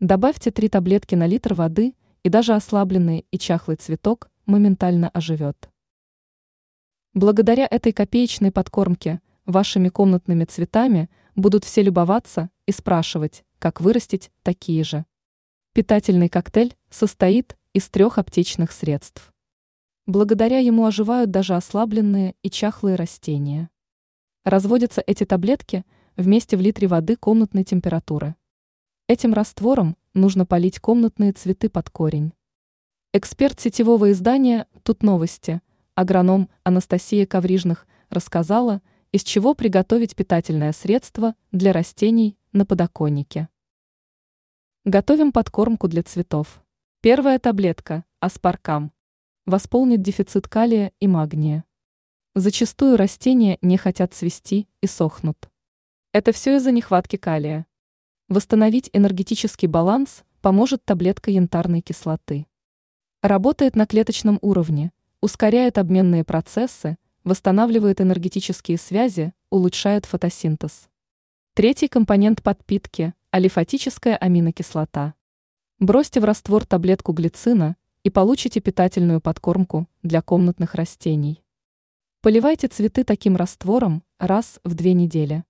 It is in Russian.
Добавьте 3 таблетки на литр воды, и даже ослабленный и чахлый цветок моментально оживет. Благодаря этой копеечной подкормке вашими комнатными цветами будут все любоваться и спрашивать, как вырастить такие же. Питательный коктейль состоит из трех аптечных средств. Благодаря ему оживают даже ослабленные и чахлые растения. Разводятся эти таблетки вместе в литре воды комнатной температуры. Этим раствором нужно полить комнатные цветы под корень. Эксперт сетевого издания «Тут новости», агроном Анастасия Коврижных, рассказала, из чего приготовить питательное средство для растений на подоконнике. Готовим подкормку для цветов. Первая таблетка – аспаркам. Восполнит дефицит калия и магния. Зачастую растения не хотят цвести и сохнут. Это все из-за нехватки калия. Восстановить энергетический баланс поможет таблетка янтарной кислоты. Работает на клеточном уровне, ускоряет обменные процессы, восстанавливает энергетические связи, улучшает фотосинтез. Третий компонент подпитки – алифатическая аминокислота. Бросьте в раствор таблетку глицина и получите питательную подкормку для комнатных растений. Поливайте цветы таким раствором раз в две недели.